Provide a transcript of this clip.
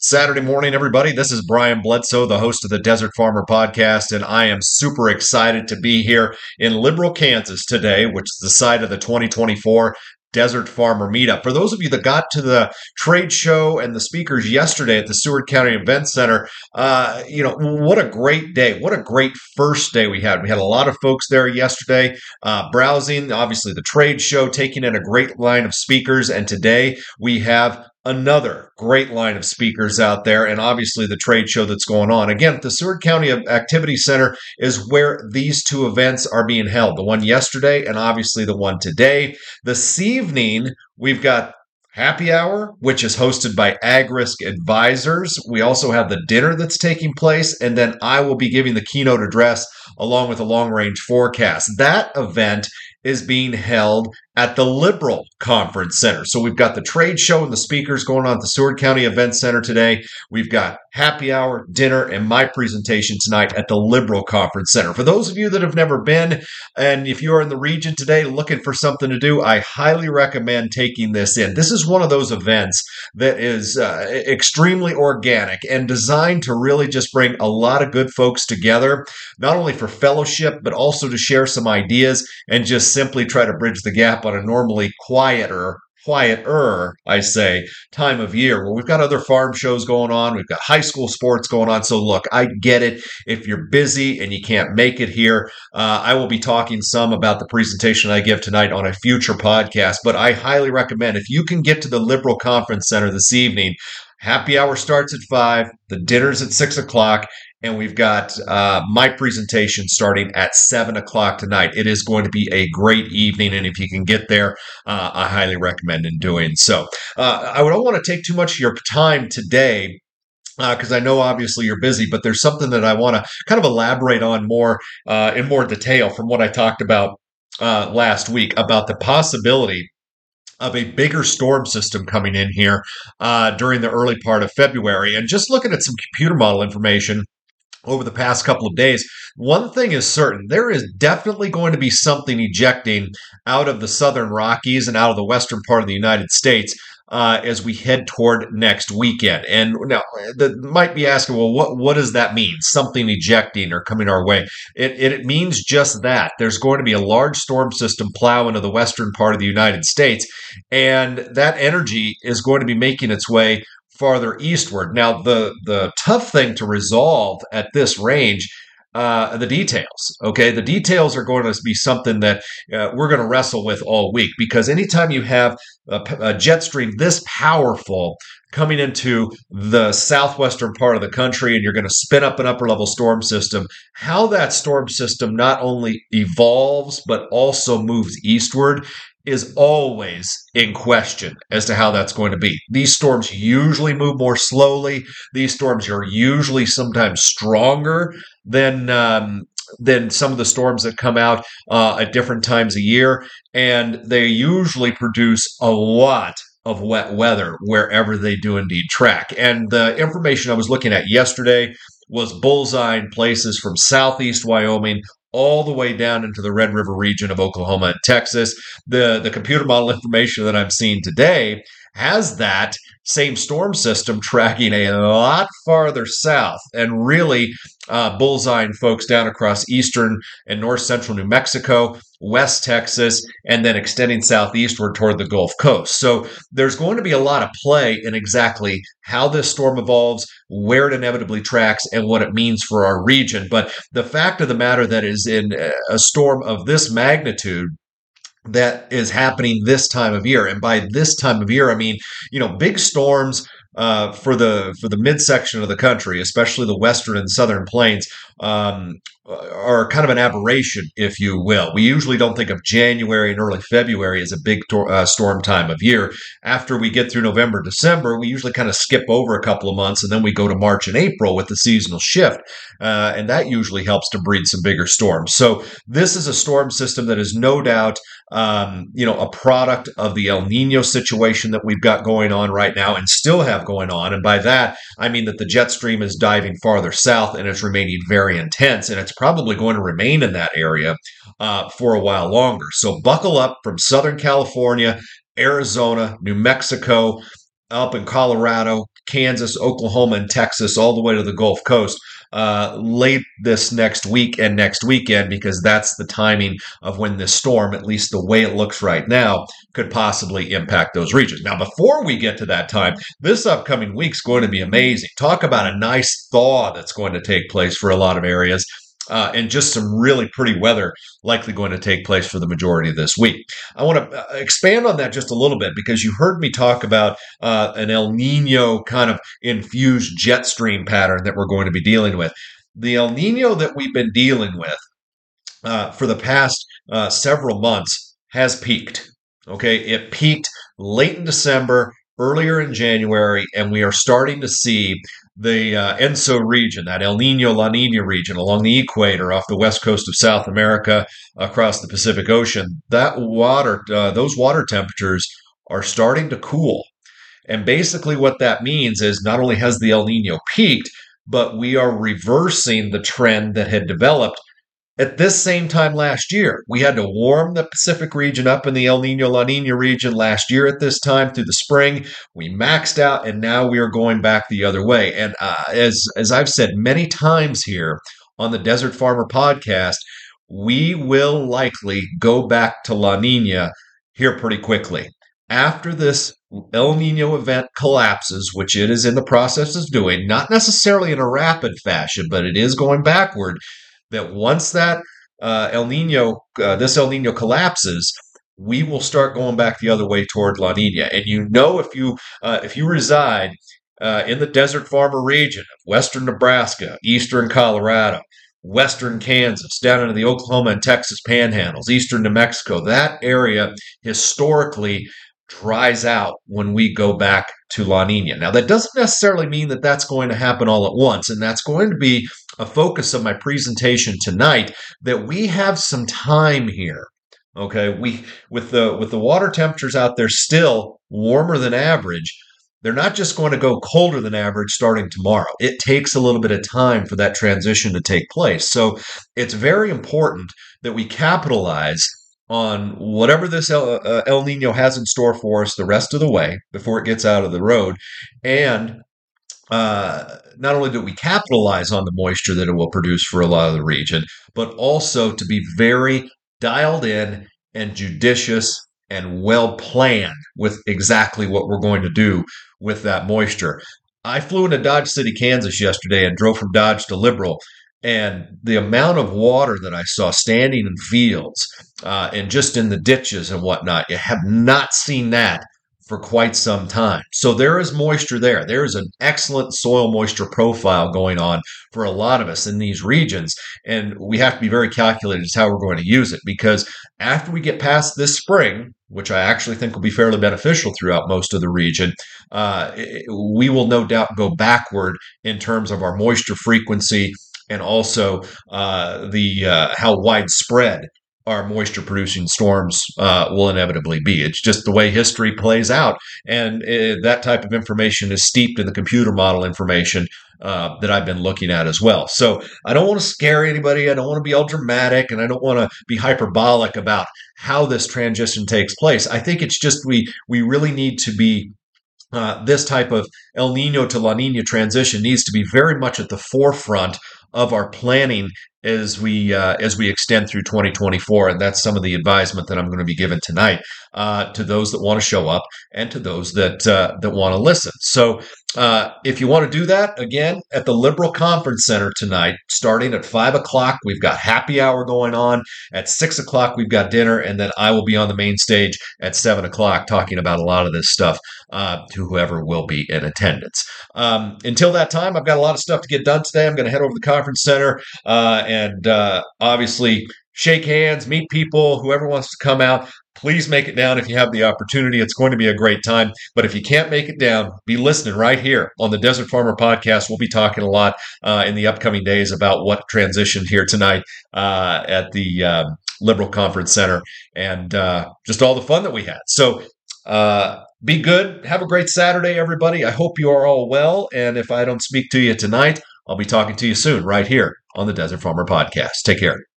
Saturday morning, everybody. This is Brian Bledsoe, the host of the Desert Farmer Podcast, and I am super excited to be here in Liberal, Kansas today, which is the site of the 2024 Desert Farmer Meetup. For those of you that got to the trade show and the speakers yesterday at the Seward County Event Center, uh, you know, what a great day. What a great first day we had. We had a lot of folks there yesterday uh, browsing, obviously, the trade show, taking in a great line of speakers. And today we have another great line of speakers out there, and obviously the trade show that's going on. Again, the Seward County Activity Center is where these two events are being held the one yesterday and obviously the one today. This evening, we've got happy hour, which is hosted by AgRisk Advisors. We also have the dinner that's taking place, and then I will be giving the keynote address along with a long range forecast. That event is being held at the Liberal Conference Center. So we've got the trade show and the speakers going on at the Seward County Event Center today. We've got happy hour, dinner, and my presentation tonight at the Liberal Conference Center. For those of you that have never been, and if you're in the region today looking for something to do, I highly recommend taking this in. This is one of those events that is uh, extremely organic and designed to really just bring a lot of good folks together, not only for fellowship, but also to share some ideas and just simply try to bridge the gap on a normally quieter quieter, I say, time of year where we've got other farm shows going on, we've got high school sports going on. So, look, I get it. If you're busy and you can't make it here, uh, I will be talking some about the presentation I give tonight on a future podcast. But I highly recommend if you can get to the Liberal Conference Center this evening, Happy hour starts at five. The dinner's at six o'clock and we've got uh, my presentation starting at seven o'clock tonight. It is going to be a great evening, and if you can get there, uh, I highly recommend in doing so. Uh, I don't want to take too much of your time today because uh, I know obviously you're busy, but there's something that I want to kind of elaborate on more uh, in more detail from what I talked about uh, last week about the possibility of a bigger storm system coming in here uh, during the early part of February. And just looking at some computer model information over the past couple of days, one thing is certain there is definitely going to be something ejecting out of the southern Rockies and out of the western part of the United States. Uh, as we head toward next weekend, and now that might be asking, well, what what does that mean? Something ejecting or coming our way? It, it it means just that. There's going to be a large storm system plow into the western part of the United States, and that energy is going to be making its way farther eastward. Now, the the tough thing to resolve at this range. Uh, the details. Okay, the details are going to be something that uh, we're going to wrestle with all week because anytime you have a, a, jet stream this powerful coming into the southwestern part of the country and you're going to spin up an upper level storm system, how that storm system not only evolves but also moves eastward is always in question as to how that's going to be. These storms usually move more slowly. These storms are usually sometimes stronger than um, than some of the storms that come out uh, at different times a year, and they usually produce a lot of wet weather wherever they do indeed track. And the information I was looking at yesterday was bullseye places from southeast Wyoming all the way down into the Red River region of Oklahoma and Texas. The the computer model information that I'm seeing today has that same storm system tracking a lot farther south and really uh, folks down across eastern and north central New Mexico, West Texas, and then extending southeastward toward the Gulf Coast. So there's going to be a lot of play in exactly how this storm evolves, where it inevitably tracks, and what it means for our region. But the fact of the matter that is in a storm of this magnitude that is happening this time of year. And by this time of year, I mean, you know, big storms uh, for the for the midsection of the country, especially the western and southern plains, um, are kind of an aberration, if you will. We usually don't think of January and early February as a big tor- uh, storm time of year. After we get through November, December, we usually kind of skip over a couple of months and then we go to March and April with the seasonal shift. Uh, and that usually helps to breed some bigger storms. So this is a storm system that is no doubt, um, you know, a product of the El Nino situation that we've got going on right now and still have going on. And by that, I mean that the jet stream is diving farther south and it's remaining very intense. And it's probably going to remain in that area uh, for a while longer. So buckle up from Southern California, Arizona, New Mexico, up in Colorado, Kansas, Oklahoma, and Texas, all the way to the Gulf Coast uh, late this next week and next weekend because that's the timing of when this storm, at least the way it looks right now, could possibly impact those regions. Now, before we get to that time, this upcoming week's going to be amazing. Talk about a nice thaw that's going to take place for a lot of areas uh, and just some really pretty weather likely going to take place for the majority of this week. I want to uh, expand on that just a little bit because you heard me talk about uh, an El Nino kind of infused jet stream pattern that we're going to be dealing with. The El Nino that we've been dealing with uh, for the past uh, several months has peaked. Okay, it peaked late in December, earlier in January, and we are starting to see the uh, ENSO region, that El Nino La Nina region along the equator off the west coast of South America across the Pacific Ocean, that water, uh, those water temperatures are starting to cool. And basically, what that means is not only has the El Nino peaked, but we are reversing the trend that had developed at this same time last year. We had to warm the Pacific region up in the El Nino La Nina region last year at this time through the spring. We maxed out, and now we are going back the other way. And uh, as as I've said many times here on the Desert Farmer podcast, we will likely go back to La Nina here pretty quickly after this El Nino event collapses, which it is in the process of doing, not necessarily in a rapid fashion, but it is going backward that once that uh, El Nino, uh, this El Nino collapses, we will start going back the other way toward La Nina. And you know, if you uh, if you reside uh, in the desert farmer region of western Nebraska, eastern Colorado, western Kansas, down into the Oklahoma and Texas panhandles, eastern New Mexico, that area historically dries out when we go back to La Nina. Now, that doesn't necessarily mean that that's going to happen all at once, and that's going to be a focus of my presentation tonight that we have some time here. Okay, we with the with the water temperatures out there still warmer than average, they're not just going to go colder than average starting tomorrow. It takes a little bit of time for that transition to take place. So it's very important that we capitalize on whatever this El, uh, El, Nino has in store for us the rest of the way before it gets out of the road. And uh, not only do we capitalize on the moisture that it will produce for a lot of the region, but also to be very dialed in and judicious and well planned with exactly what we're going to do with that moisture. I flew into Dodge City, Kansas yesterday and drove from Dodge to Liberal and the amount of water that I saw standing in fields uh, and just in the ditches and whatnot, you have not seen that for quite some time. So there is moisture there. There is an excellent soil moisture profile going on for a lot of us in these regions. And we have to be very calculated as how we're going to use it because after we get past this spring, which I actually think will be fairly beneficial throughout most of the region, uh, we will no doubt go backward in terms of our moisture frequency and also uh, the uh, how widespread our moisture producing storms uh, will inevitably be. It's just the way history plays out. And it, that type of information is steeped in the computer model information uh, that I've been looking at as well. So I don't want to scare anybody. I don't want to be all dramatic and I don't want to be hyperbolic about how this transition takes place. I think it's just we, we really need to be uh, this type of El Nino to La Nina transition needs to be very much at the forefront of our planning as we uh, as we extend through 2024 and that's some of the advisement that i'm going to be giving tonight uh, to those that want to show up and to those that uh, that want to listen. So uh, if you want to do that again at the liberal conference center tonight starting at five o'clock we've got happy hour going on. At six o'clock we've got dinner and then i will be on the main stage at seven o'clock talking about a lot of this stuff uh, to whoever will be in attendance. Um, until that time i've got a lot of stuff to get done today. I'm going to head over to the conference center uh, and uh, obviously shake hands, meet people, whoever wants to come out. Please make it down if you have the opportunity. It's going to be a great time. But if you can't make it down, be listening right here on the Desert Farmer podcast. We'll be talking a lot uh, in the upcoming days about what transitioned here tonight uh, at the um, Liberal Conference Center and uh, just all the fun that we had. So, uh, be good. Have a great Saturday, everybody. I hope you are all well. And if I don't speak to you tonight, I'll be talking to you soon right here on the Desert Farmer Podcast. Take care.